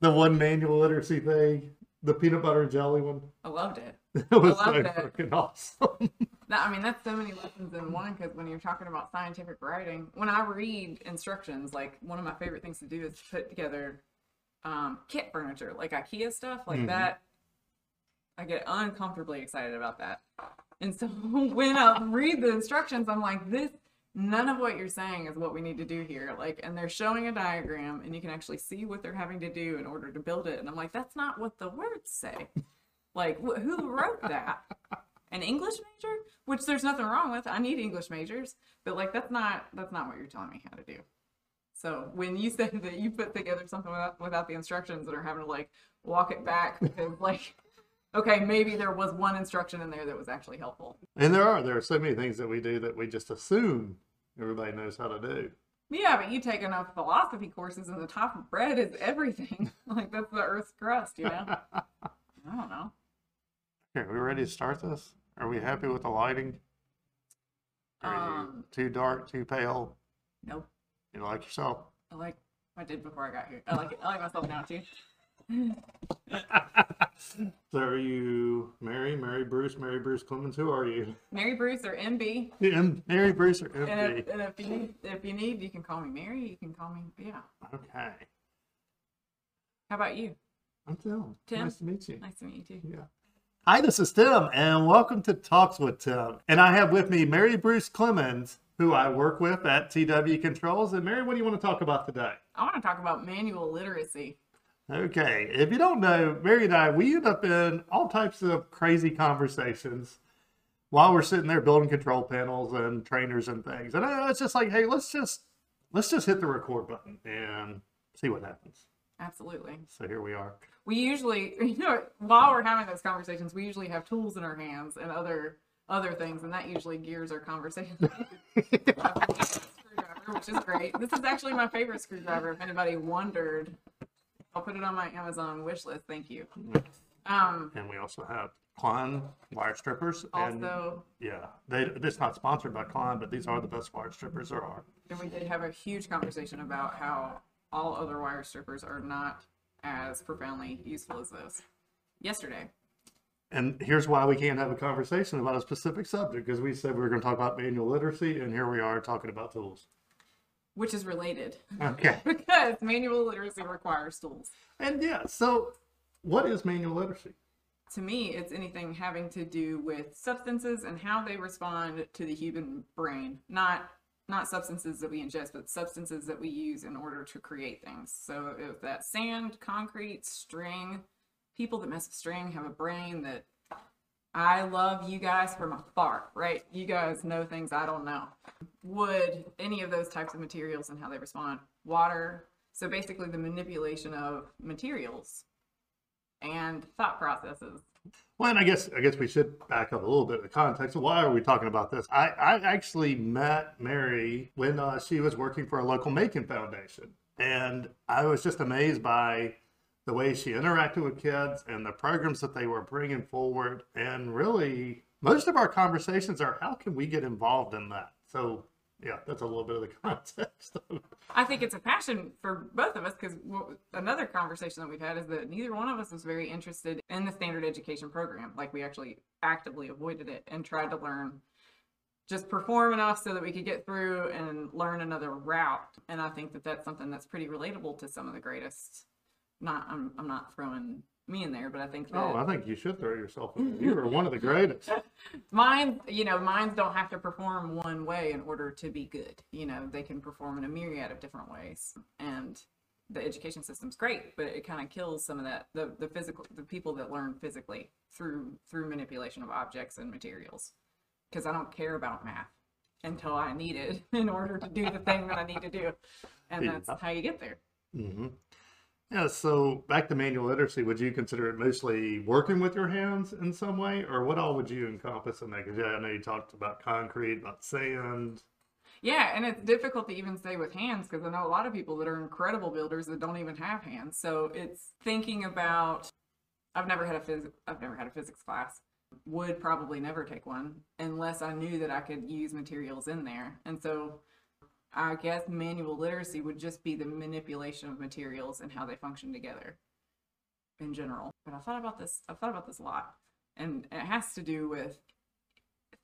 the one manual literacy thing, the peanut butter and jelly one. I loved it. It was I so it. fucking awesome. That, I mean, that's so many lessons in one because when you're talking about scientific writing, when I read instructions, like one of my favorite things to do is put together um, kit furniture, like IKEA stuff, like Mhm. that. I get uncomfortably excited about that. And so when I read the instructions, I'm like, this, none of what you're saying is what we need to do here. Like, and they're showing a diagram and you can actually see what they're having to do in order to build it. And I'm like, that's not what the words say. Like, wh- who wrote that? An English major? Which there's nothing wrong with. I need English majors, but like, that's not, that's not what you're telling me how to do. So when you say that you put together something without, without the instructions and are having to like walk it back because like, okay, maybe there was one instruction in there that was actually helpful. and there are there are so many things that we do that we just assume everybody knows how to do. Yeah, but you take enough philosophy courses and the top of bread is everything. like that's the earth's crust, you know? I don't know. Okay, are we ready to start this? Are we happy with the lighting? Are you Um, too dark, too pale? Nope. You like yourself? I like I did before I got here. I like it. I like myself now too. So are you Mary, Mary Bruce, Mary Bruce Clemens? Who are you? Mary Bruce or MB. M- Mary Bruce or And if, and if you need if you need, you can call me Mary. You can call me yeah. Okay. How about you? I'm Tim. Tim? Nice to meet you. Nice to meet you too. Yeah. Hi, this is Tim, and welcome to Talks with Tim. And I have with me Mary Bruce Clemens, who I work with at TW Controls. And Mary, what do you want to talk about today? I want to talk about manual literacy. Okay, if you don't know, Mary and I, we end up in all types of crazy conversations while we're sitting there building control panels and trainers and things. And I- it's just like, hey, let's just let's just hit the record button and see what happens. Absolutely. So here we are. We usually, you know, while we're having those conversations, we usually have tools in our hands and other other things, and that usually gears our conversation. which is great. This is actually my favorite screwdriver. If anybody wondered, I'll put it on my Amazon wish list. Thank you. Um, And we also have Klein wire strippers. And also, yeah, they it's not sponsored by Klein, but these are the best wire strippers there are. and we did have a huge conversation about how all other wire strippers are not as profoundly useful as those. Yesterday, And here's why we can't have a conversation about a specific subject because we said we were going to talk about manual literacy, and here we are talking about tools. Which is related Okay. because manual literacy requires tools. And yeah, so what is manual literacy? to me, it's anything having to do with substances and how they respond to the human brain. Not not substances that we ingest, but substances that we use in order to create things. So if that sand, concrete, string, people that mess with string have a brain that I love you guys from afar, right? You guys know things I don't know. Wood, any of those types of materials and how they respond. Water. So basically the manipulation of materials and thought processes. Well, and I guess I guess we should back up a little bit of the context. Why are we talking about this? I, I actually met Mary when uh, she was working for a local Macon Foundation, and I was just amazed by the way she interacted with kids and the programs that they were bringing forward. And really, most of our conversations are how can we get involved in that? So, yeah, that's a little bit of the context. I think it's a passion for both of us because another conversation that we've had is that neither one of us was very interested in the standard education program. Like we actually actively avoided it and tried to learn just perform enough so that we could get through and learn another route. And I think that that's something that's pretty relatable to some of the greatest. Not, I'm, I'm not throwing me in there, but I think that oh, I think you should throw yourself in. there. You were one of the greatest. mine you know minds don't have to perform one way in order to be good you know they can perform in a myriad of different ways and the education system's great but it kind of kills some of that the, the physical the people that learn physically through through manipulation of objects and materials because i don't care about math until i need it in order to do the thing that i need to do and Yeah. that's how you get there hmm Yeah, so back to manual literacy, would you consider it mostly working with your hands in some way, or what all would you encompass in that? Because yeah, I know you talked about concrete, about sand. Yeah, and it's difficult to even say with hands because I know a lot of people that are incredible builders that don't even have hands. So it's thinking about. I've never had a phys- I've never had a physics class. Would probably never take one unless I knew that I could use materials in there. And so I guess manual literacy would just be the manipulation of materials and how they function together in general. But I thought about this, I've thought about this a lot. And it has to do with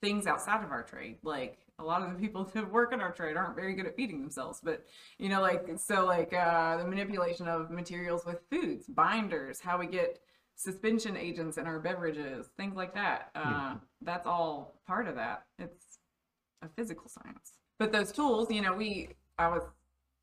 things outside of our trade. Like a lot of the people that work in our trade aren't very good at feeding themselves. But you know, like so like uh the manipulation of materials with foods, binders, how we get suspension agents in our beverages, things like that. Uh, That's all part of that. It's a physical science. But those tools, you know, we I was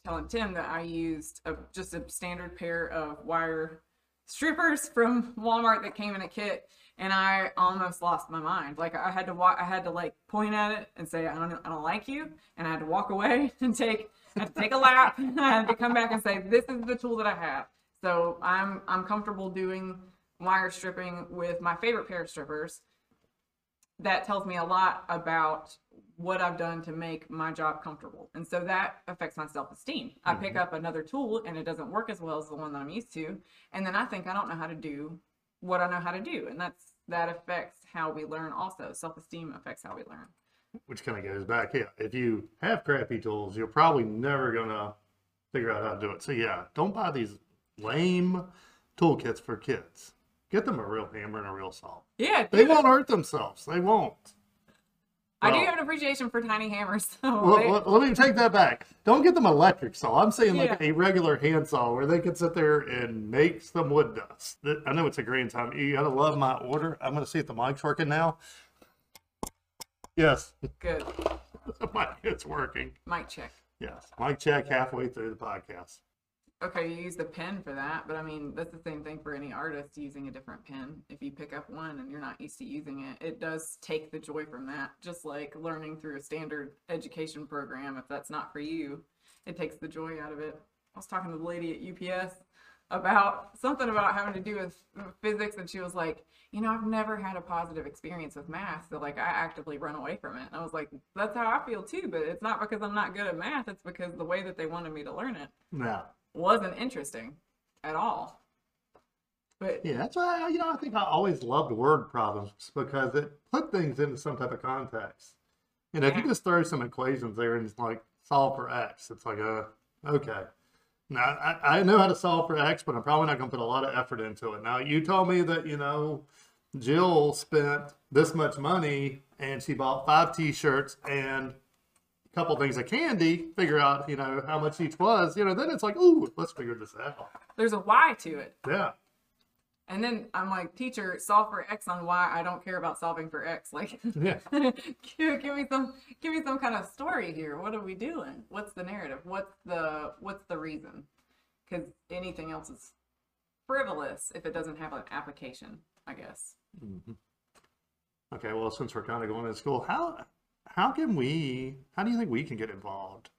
telling Tim that I used a, just a standard pair of wire strippers from Walmart that came in a kit, and I almost lost my mind. Like I had to walk, I had to like point at it and say, I don't, I don't like you, and I had to walk away and take, I had to take a lap, I had to come back and say, this is the tool that I have. So I'm, I'm comfortable doing wire stripping with my favorite pair of strippers. That tells me a lot about what I've done to make my job comfortable. And so that affects my self esteem. I mm-hmm. pick up another tool and it doesn't work as well as the one that I'm used to. And then I think I don't know how to do what I know how to do. And that's that affects how we learn also. Self esteem affects how we learn. which kind of goes back. Yeah, if you have crappy tools, you're probably never gonna figure out how to do it. So yeah, don't buy these lame toolkits for kids. Get them a real hammer and a real saw. Yeah, They won't hurt themselves. They won't. I do have an appreciation for tiny hammers. So Well, they- let, me take that back. Don't get them electric saw. I'm saying like Yeah. a regular handsaw where they can sit there and make some wood dust. I know it's a green time. You gotta love my order. I'm gonna see if the mic's working now. Yes, good. the mic it's working. Mic check. Yes, mic check halfway through the podcast. Okay, you use the pen for that, but I mean, that's the same thing for any artist using a different pen. If you pick up one and you're not used to using it, it does take the joy from that. Just like learning through a standard education program, if that's not for you, it takes the joy out of it. I was talking to the lady at UPS about something about having to do with physics, and she was like, You know, I've never had a positive experience with math, so like I actively run away from it. And I was like, That's how I feel too, but it's not because I'm not good at math, it's because the way that they wanted me to learn it Now, wasn't interesting at all. But yeah, that's why you know I think I always loved word problems because it put things into some type of context. You know, if you just throw some equations there and it's like solve for x, it's like uh okay. Now I, I know how to solve for x, but I'm probably not going to put a lot of effort into it. Now you told me that you know Jill spent this much money and she bought five T-shirts and couple things of candy. Figure out you know how much each was. You know, then it's like ooh, let's figure this out. there's a why to it. Yeah. And then I'm like, teacher, solve for X on Y. I don't care about solving for X. Like, Yeah. give, give me some, give me some kind of story here. What are we doing? What's the narrative? What's the, what's the reason? Because anything else is frivolous if it doesn't have an application. I guess. Mhm. Okay, well, since we're kind of going to school, how how can we? How do you think we can get involved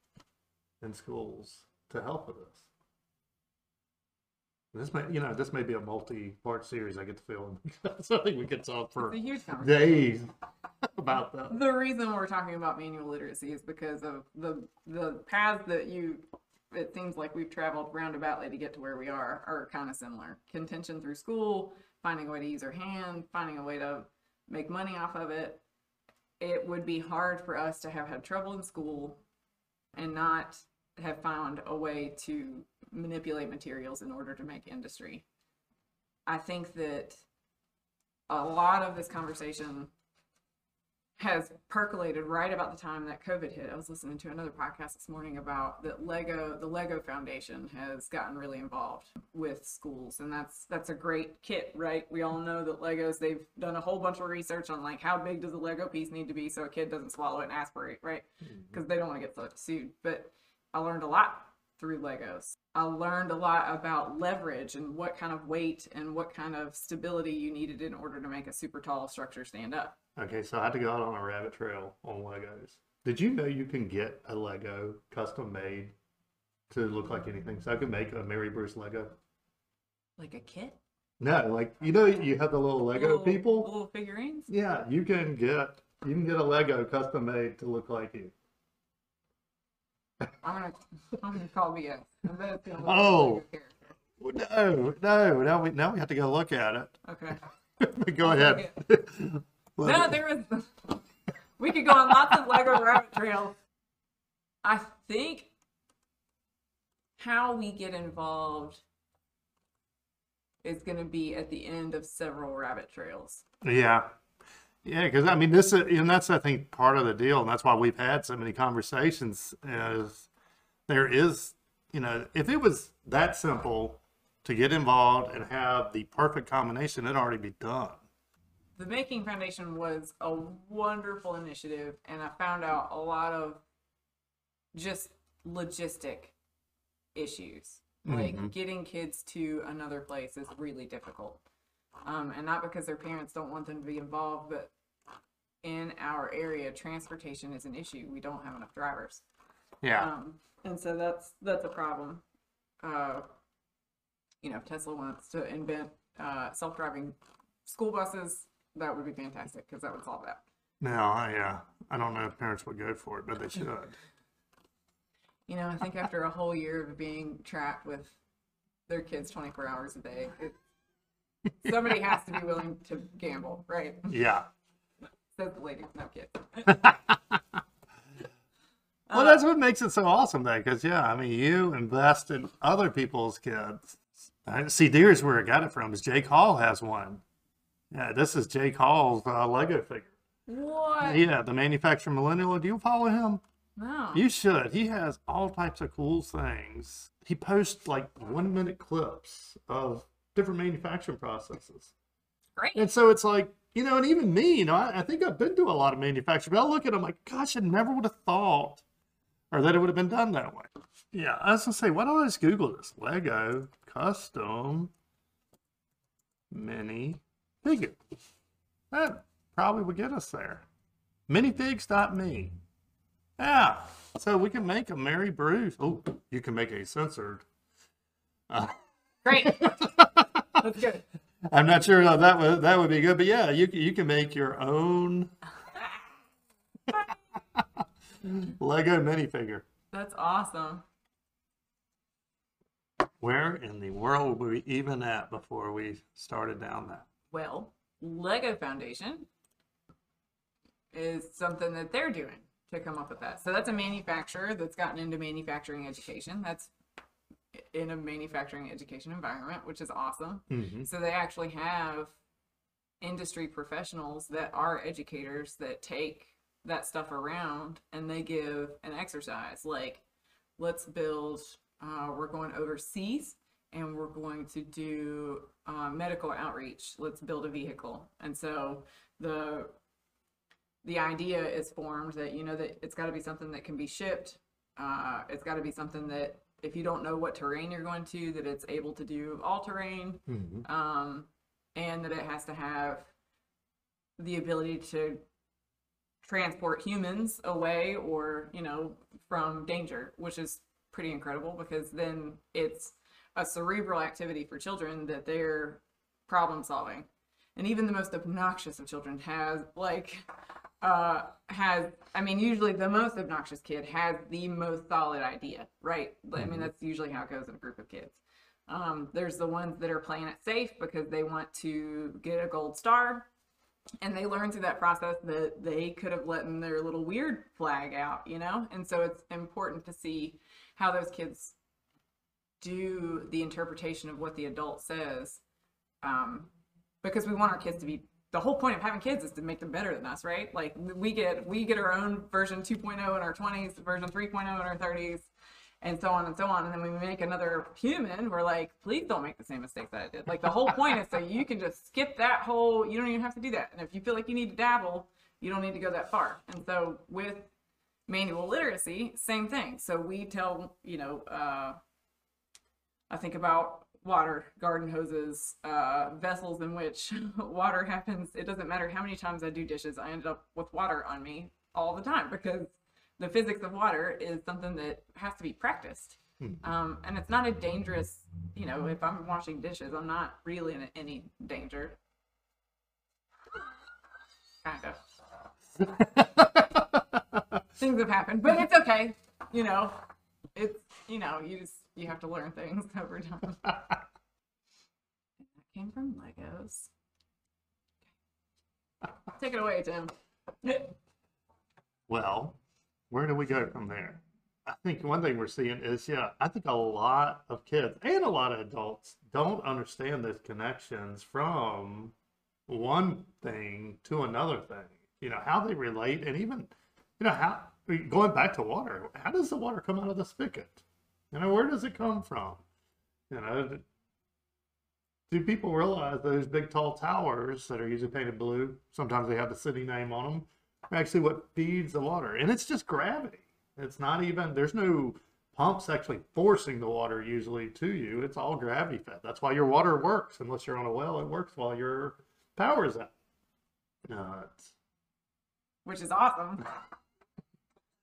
in schools to help with this? This may, you know, this may be a multi-part series. I get the feeling because I think we could talk for a huge conversation. days about that. The reason we're talking about manual literacy is because of the the paths that you it seems like we've traveled roundaboutly to get to where we are are kind of similar. Contention through school, finding a way to use our hand, finding a way to make money off of it. It would be hard for us to have had trouble in school and not have found a way to manipulate materials in order to make industry. I think that a lot of this conversation has percolated right about the time that COVID hit. I was listening to another podcast this morning about that Lego, the Lego Foundation has gotten really involved with schools, and that's that's a great kit, right? We all know that Legos. They've done a whole bunch of research on like how big does a Lego piece need to be so a kid doesn't swallow it and aspirate, right? Mm-hmm. Because they don't want to get sued. But I learned a lot through Legos. I learned a lot about leverage and what kind of weight and what kind of stability you needed in order to make a super tall structure stand up. Okay, so I had to go out on a rabbit trail on Legos. Did you know you can get a Lego custom made to look like anything? So I could make a Mary Bruce Lego. Like a kit? No, like you know, you have the little Lego Little- people. Little figurines? Yeah, you can get you can get a Lego custom made to look like you. I'm gonna I'm gonna call BS. I bet it's gonna look Oh. like a oh. character. No, no, now we now we have to go look at it. Okay. go ahead. No, there was we could go on lots of Lego rabbit trails. I think how we get involved is going to be at the end of several rabbit trails. Yeah. Yeah, because I mean, this is, and that's I think part of the deal, and that's why we've had so many conversations. Is there is, you know, if it was that simple to get involved and have the perfect combination, it'd already be done. The Making Foundation was a wonderful initiative, and I found out a lot of just logistic issues. Like Mhm. getting kids to another place is really difficult. Um, and not because their parents don't want them to be involved, but in our area, transportation is an issue. We don't have enough drivers. Yeah. Um, and so that's that's a problem. Uh, you know, if Tesla wants to invent uh, self-driving school buses, that would be fantastic because that would solve that. No, I, uh, I don't know if parents would go for it, but they should. You know, I think after a whole year of being trapped with their kids 24 hours a day, it, somebody has to be willing to gamble, right? Yeah. Says the lady with no kids. Well, that's what makes it so awesome, though, because yeah, I mean, you invest in other people's kids. I see, here's where I got it from. Is Jake Hall has one? Yeah, this is Jake Hall's uh, Lego figure. What? Yeah, the Manufacturing Millennial. Do you follow him? No. You should. He has all types of cool things. He posts like one minute clips of different manufacturing processes. Great. And so it's like, you know, and even me, you know, I, I think I've been to a lot of manufacturing, but I look at them like, gosh, I never would have thought or that it would have been done that way. Yeah, I was gonna say, why don't I just Google this? Lego custom mini figure. That probably would get us there. Minifigs.me. Yeah, so we can make a Mary Bruce. Oh, you can make a censored. Uh, Great. That's good. I'm not sure how that would that would be good, but yeah, you you can make your own Lego minifigure. That's awesome. Where in the world were we even at before we started down that? Well, Lego Foundation is something that they're doing to come up with that. So that's a manufacturer that's gotten into manufacturing education. That's in a manufacturing education environment, which is awesome. Mm-hmm. So they actually have industry professionals that are educators that take that stuff around and they give an exercise like let's build uh, we're going overseas and we're going to do uh, medical outreach. Let's build a vehicle. And so the the idea is formed that you know that it's got to be something that can be shipped. Uh, it's got to be something that if you don't know what terrain you're going to that it's able to do all terrain. Mm-hmm. um, and that it has to have the ability to transport humans away or you know from danger which is pretty incredible because then it's a cerebral activity for children that they're problem solving and even the most obnoxious of children has like uh has i mean usually the most obnoxious kid has the most solid idea right i mean Mhm. that's usually how it goes in a group of kids um, there's the ones that are playing it safe because they want to get a gold star. And they learn through that process that they could have let their little weird flag out, you know? And so it's important to see how those kids do the interpretation of what the adult says. Um, because we want our kids to be the whole point of having kids is to make them better than us, right? Like we get we get our own version 2.0 in our 20s, version 3.0 in our 30s, and so on and so on. And then we make another human, we're like, please don't make the same mistakes that I did. Like the whole point is so you can just skip that whole. You don't even have to do that. And if you feel like you need to dabble, you don't need to go that far. And so with manual literacy, same thing. So we tell you know. Uh, I think about water, garden hoses, uh, vessels in which water happens. It doesn't matter how many times I do dishes, I end up with water on me all the time because the physics of water is something that has to be practiced. Mhm. Um, and it's not a dangerous, you know, if I'm washing dishes, I'm not really in any danger. Kind of. Things have happened, but it's okay. You know, it's, you know, you just, you have to learn things over time. that came from Legos. Take it away, Tim. well, where do we go from there? I think one thing we're seeing is, yeah, I think a lot of kids and a lot of adults don't understand those connections from one thing to another thing. You know, how they relate, and even, you know, how going back to water, how does the water come out of the spigot? You know, where does it come from? You know, do people realize those big tall towers that are usually painted blue, sometimes they have the city name on them, are actually what feeds the water? And it's just gravity. It's not even, there's no pumps actually forcing the water usually to you. It's all gravity fed. That's why your water works. Unless you're on a well, it works while your power's out. Which is awesome.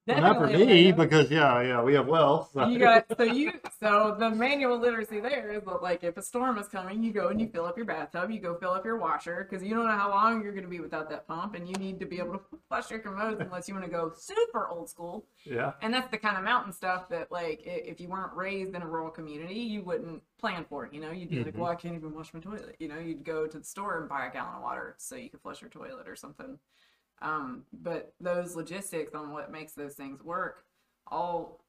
well, not for me, because yeah, yeah, we have wells. So. you got so you so the manual literacy there is that like if a storm is coming you go and you fill up your bathtub you go fill up your washer because you don't know how long you're going to be without that pump and you need to be able to flush your commodes unless you want to go super old school yeah, and that's the kind of mountain stuff that like if you weren't raised in a rural community you wouldn't plan for it you know you'd be like Mhm. well i can't even wash my toilet you know you'd go to the store and buy a gallon of water so you could flush your toilet or something um, but those logistics on what makes those things work all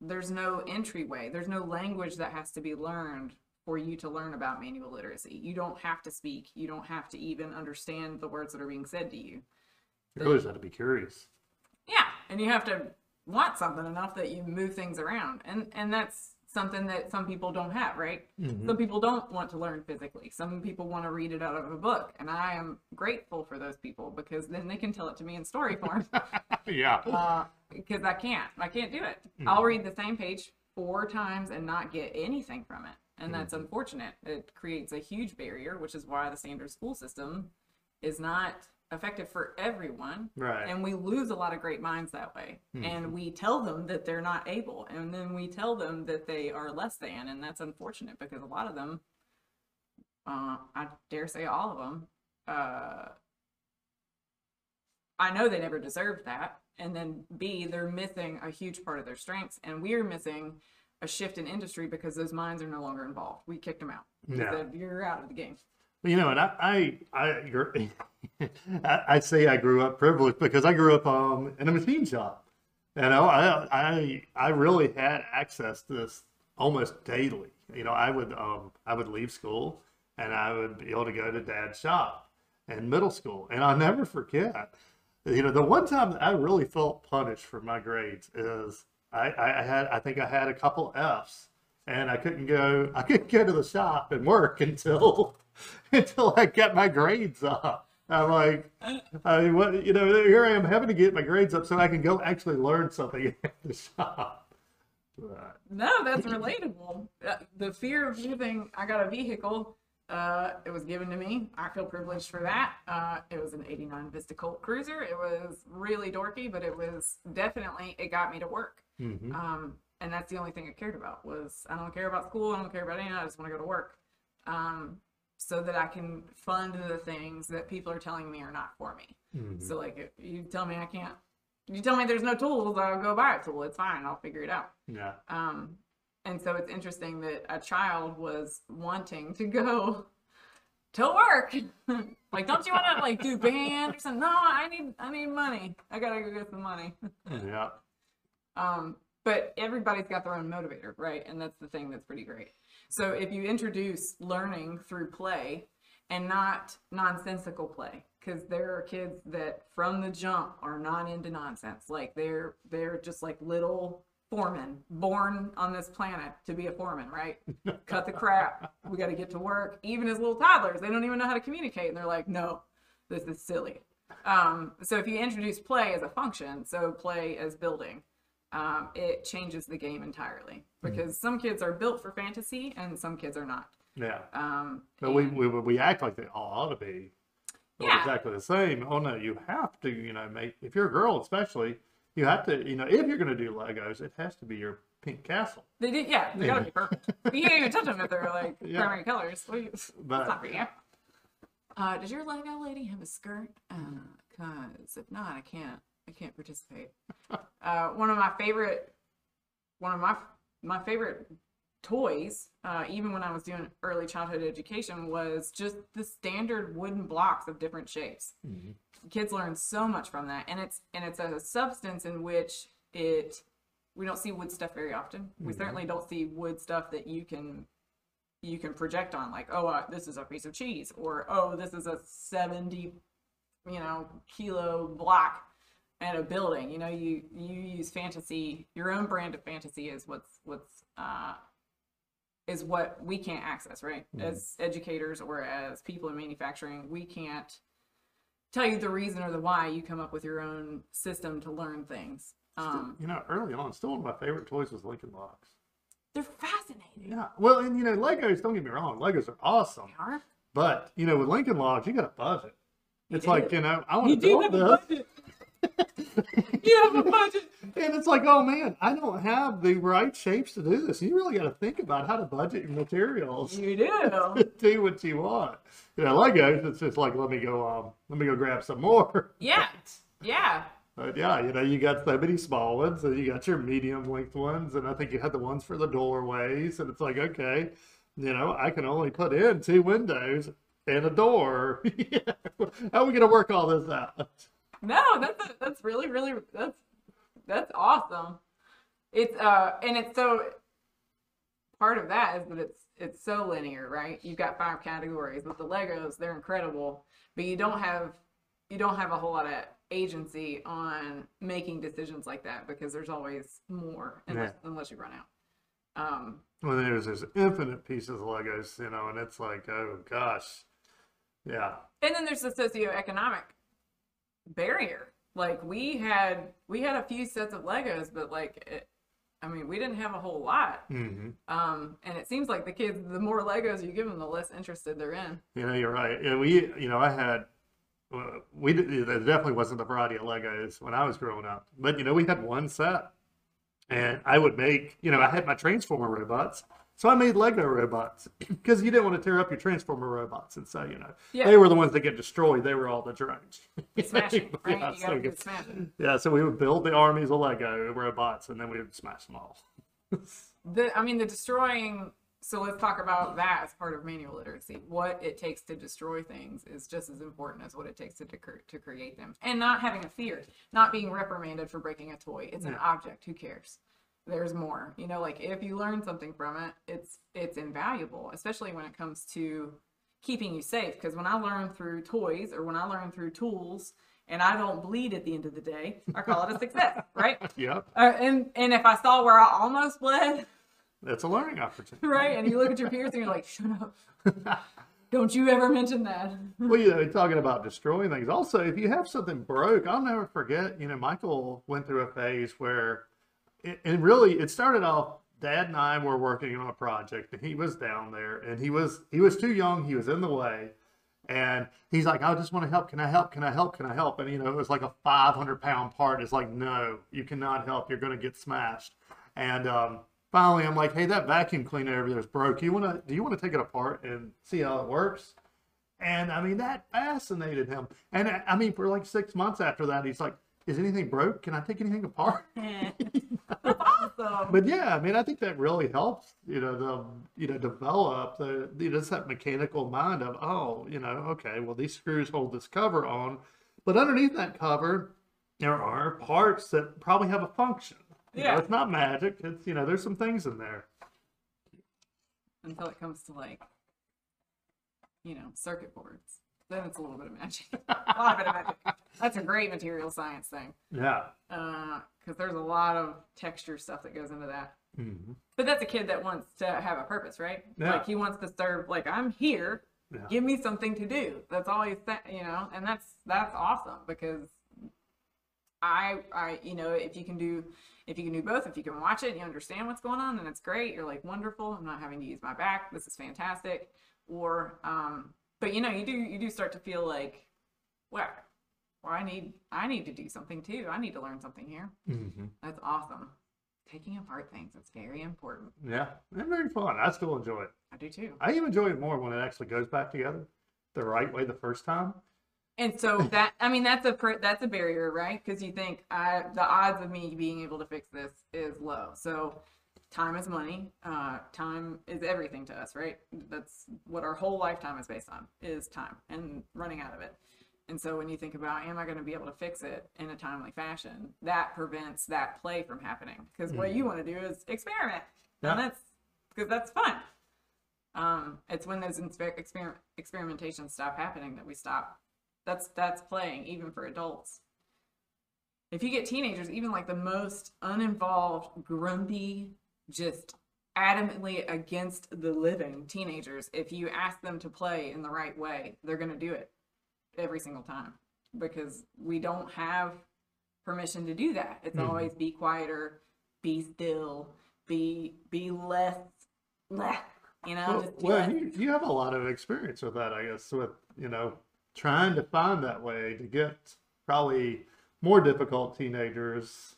there's no entryway. There's no language that has to be learned for you to learn about manual literacy. You don't have to speak. You don't have to even understand the words that are being said to you. You always have to be curious. yeah, and you have to want something enough that you move things around, and and that's something that some people don't have, right? Mhm. Some people don't want to learn physically. Some people want to read it out of a book, and I am grateful for those people because then they can tell it to me in story form. yeah, uh, because I can't, I can't do it. Mhm. I'll read the same page four times and not get anything from it, and that's Mhm. unfortunate. It creates a huge barrier, which is why the standard school system is not effective for everyone right. and we lose a lot of great minds that way. Mhm. and we tell them that they're not able and then we tell them that they are less than and that's unfortunate because a lot of them uh, i dare say all of them uh, i know they never deserved that. And then b they're missing a huge part of their strengths and we're missing a shift in industry because those minds are no longer involved. We kicked them out. Said you're out of the game You know, and I, I, I, I, say I grew up privileged because I grew up um, in a machine shop. You know, I, I, I really had access to this almost daily. You know, I would, um, I would leave school and I would be able to go to dad's shop in middle school, and I'll never forget. You know, the one time I really felt punished for my grades is I I had, I think I had a couple Fs, and I couldn't go, I couldn't go to the shop and work until until I got my grades up. I'm like, I mean, what, you know, here I am having to get my grades up so I can go actually learn something at the shop. But, No, that's relatable. Uh, The fear of losing, I got a vehicle. Uh, it was given to me. I feel privileged for that. Uh, it was an 89 Vista Colt Cruiser. It was really dorky, but it was definitely, it got me to work. mhm. Um, and that's the only thing I cared about was I don't care about school. I don't care about anything. I just want to go to work. Um, so that I can fund the things that people are telling me are not for me. Mhm. So like, if you tell me I can't, you tell me there's no tools, I'll go buy a tool. It's fine. I'll figure it out. Yeah. Um, and so it's interesting that a child was wanting to go to work. like, don't you want to like do band or something? No, I need I need money. I gotta go get some money. Yeah. Um, but everybody's got their own motivator, right? And that's the thing that's pretty great. So if you introduce learning through play and not nonsensical play, because there are kids that from the jump are not into nonsense. Like they're they're just like little foremen born on this planet to be a foreman, right? Cut the crap. We got to get to work. Even as little toddlers, they don't even know how to communicate, and they're like, "No, this is silly." Um, so if you introduce play as a function, so play as building, um, it changes the game entirely because some kids are built for fantasy and some kids are not. Yeah. Um, But we, and- we, we act like they all ought to be Yeah. exactly the same. Oh no, you have to, you know, make, if you're a girl especially, you have to, you know, if you're going to do Legos, it has to be your pink castle. they did, yeah, they gotta be perfect. You can't even touch them if they're like Yeah. primary colors. Do you- That's not for you. Uh, does your Lego lady have a skirt? Uh, cause if not, I can't. I can't participate. Uh, one of my favorite, one of my my favorite toys, uh, even when I was doing early childhood education, was just the standard wooden blocks of different shapes. Mhm. Kids learn so much from that, and it's and it's a substance in which it we don't see wood stuff very often. We Mhm. certainly don't see wood stuff that you can you can project on like oh uh, this is a piece of cheese or oh this is a 70 you know kilo block and a building you know you you use fantasy your own brand of fantasy is what's what's uh is what we can't access right Mhm. as educators or as people in manufacturing we can't tell you the reason or the why you come up with your own system to learn things um you know, early on, still one of my favorite toys was Lincoln Logs. they're fascinating Yeah. Well, and you know, Legos. Don't get me wrong, Legos are awesome. they are But you know, with Lincoln Logs, you got a budget. You It's like do. you know, I want you to do build this, you have a budget and it's like, oh man, I don't have the right shapes to do this. You really got to think about how to budget your materials. you do do what you want. You know, Legos, it's just like let me go, um, let me go grab some more. yeah yeah But yeah, you know, you got so many small ones, and you got your medium length ones, and I think you had the ones for the doorways, and it's like, okay, you know, I can only put in two windows and a door. How are we gonna work all this out? No, that's a, that's really really that's that's awesome. It's uh and it's so part of that is that it's it's so linear, right? You've got five categories with the Legos, they're incredible, but you don't have you don't have a whole lot of agency on making decisions like that because there's always more unless, unless you run out. Um Well, there's there's infinite pieces of Legos, you know, and it's like, oh gosh, yeah, and then there's the socioeconomic barrier. Like we had we had a few sets of Legos, but like it, I mean, we didn't have a whole lot. hmm Um, and it seems like the kids, the more Legos you give them, the less interested they're in. You know, you're right. Yeah, we, you know, I had, uh, we there definitely wasn't the variety of Legos when I was growing up, but you know, we had one set, and I would make, you know, I had my Transformer robots, so I made Lego robots because you didn't want to tear up your Transformer robots, and so you know, Yeah. they were the ones that get destroyed. They were all the drones. Smashing, right? yeah, you so, smashing. yeah, so we would build the armies of Lego robots, and then we would smash them all. The, I mean, the destroying. So let's talk about that as part of manual literacy. What it takes to destroy things is just as important as what it takes to to create them, and not having a fear, not being reprimanded for breaking a toy. It's an object. Who cares? There's more. You know, like if you learn something from it, it's it's invaluable, especially when it comes to keeping you safe. Because when I learn through toys or when I learn through tools, and I don't bleed at the end of the day, I call it a success, right? Yep, Uh, and and if I saw where I almost bled, that's a learning opportunity. right? And you look at your peers and you're like, shut up. Don't you ever mention that. Well, you know, talking about destroying things. Also, if you have something broke, I'll never forget. You know, Michael went through a phase where, and really, it started off. Dad and I were working on a project, and he was down there, and he was he was too young. He was in the way, and he's like, "I just want to help. Can I help? Can I help? Can I help?" And you know, it was like a 500 pound part. It's like, no, you cannot help. You're going to get smashed. And um, finally, I'm like, "Hey, that vacuum cleaner over there is broke. You want to? Do you want to take it apart and see how it works?" And I mean, that fascinated him. And I I mean, for like six months after that, he's like, Is anything broke? Can I take anything apart? That's awesome. But yeah, I mean, I think that really helps, you know, the, you know, develop the, you know, just that mechanical mind of, oh, you know, okay, well, these screws hold this cover on. But underneath that cover, there are parts that probably have a function. You know, Yeah. it's not magic. It's, you know, there's some things in there. Until it comes to like, you know, circuit boards. Then it's a little bit of magic. a lot bit of magic. That's a great material science thing. Yeah. Because there's a lot of texture stuff that goes into that. Mhm. But that's a kid that wants to have a purpose, right? Yeah. Like he wants to serve. Like I'm here. Yeah. Give me something to do. That's all he's saying, you know. And that's that's awesome because I I you know if you can do if you can do both, if you can watch it and you understand what's going on, then it's great. You're like wonderful. I'm not having to use my back. This is fantastic. Or um, but you know you do you do start to feel like, well, well I need I need to do something too. I need to learn something here. Mhm. That's awesome. Taking apart things, it's very important. Yeah. They're very fun. I still enjoy it. I do too. I even enjoy it more when it actually goes back together the right way the first time. And so that I mean that's a that's a barrier, right? Because you think I, the odds of me being able to fix this is low. So time is money. Uh, time is everything to us, right? That's what our whole lifetime is based on is time and running out of it. And so when you think about, am I going to be able to fix it in a timely fashion, that prevents that play from happening. Because what you want to do is experiment, Yeah. and that's because that's fun. Um, it's when those inspe- exper- experimentations stop happening that we stop. That's that's playing even for adults. If you get teenagers, even like the most uninvolved, grumpy, just adamantly against the living teenagers, if you ask them to play in the right way, they're going to do it every single time because we don't have permission to do that. It's Mhm. always be quieter, be still, be be less, less you know, Well, well, you, you have a lot of experience with that, I guess, with, you know, trying to find that way to get probably more difficult teenagers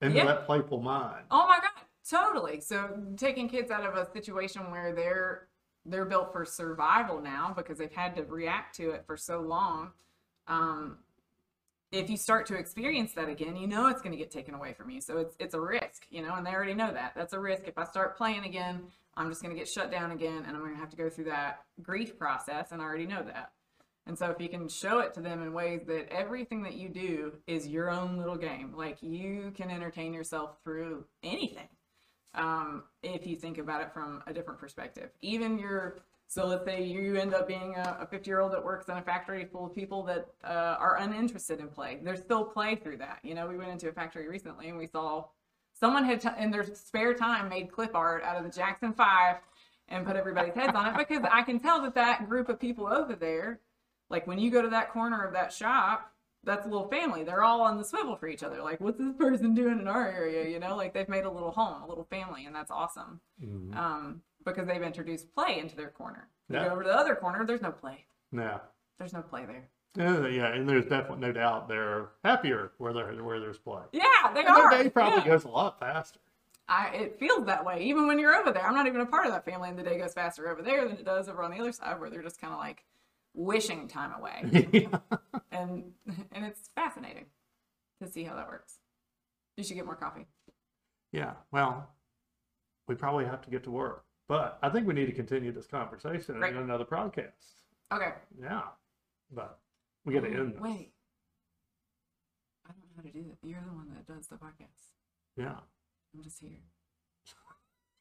into Yeah. that playful mind. Oh my god, totally. So taking kids out of a situation where they're they're built for survival now because they've had to react to it for so long. Um, if you start to experience that again, you know it's going to get taken away from you. So it's it's a risk, you know, and they already know that. That's a risk. If I start playing again, I'm just going to get shut down again, and I'm going to have to go through that grief process, and I already know that. And so if you can show it to them in ways that everything that you do is your own little game, like you can entertain yourself through anything. Um, if you think about it from a different perspective, even your so let's say you end up being a 50 year old that works in a factory full of people that uh, are uninterested in play. There's still play through that. You know, we went into a factory recently and we saw someone had t- in their spare time made clip art out of the Jackson Five and put everybody's heads on it because I can tell that that group of people over there, like when you go to that corner of that shop, that's a little family. They're all on the swivel for each other. Like, what's this person doing in our area? You know, like they've made a little home, a little family, and that's awesome. Mhm. Um, because they've introduced play into their corner. You go over to the other corner, there's no play. Yeah. There's no play there. Yeah, yeah, and there's definitely no doubt they're happier where there where there's play. Yeah, they And their day probably Yeah. goes a lot faster. I, it feels that way even when you're over there. I'm not even a part of that family, and the day goes faster over there than it does over on the other side, where they're just kind of like wishing time away, yeah. and and it's fascinating to see how that works. You should get more coffee. Yeah. Well, we probably have to get to work, but I think we need to continue this conversation in another podcast. Okay. Yeah. But we got to Oh, end this. Wait. I don't know how to do that. You're the one that does the podcast. Yeah. I'm just here.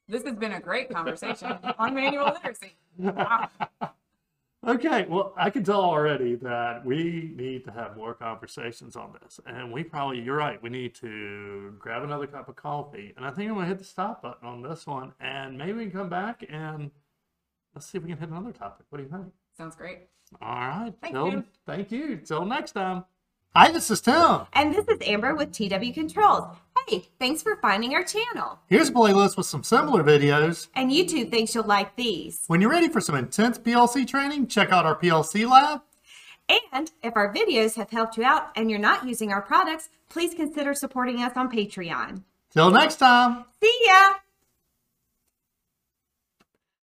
This has been a great conversation on manual literacy. Wow. Okay, well, I can tell already that we need to have more conversations on this. And we probably, you're right, we need to grab another cup of coffee. And I think I'm going to hit the stop button on this one. And maybe we can come back and let's see if we can hit another topic. What do you think? Sounds great. All right. Thank till- you. Thank you. Till next time. Hi, this is Tim. And this is Amber with TW Controls. Hey, thanks for finding our channel. Here's a playlist with some similar videos. And YouTube thinks you'll like these. When you're ready for some intense PLC training, check out our PLC lab. And if our videos have helped you out and you're not using our products, please consider supporting us on Patreon. Till next time. See ya!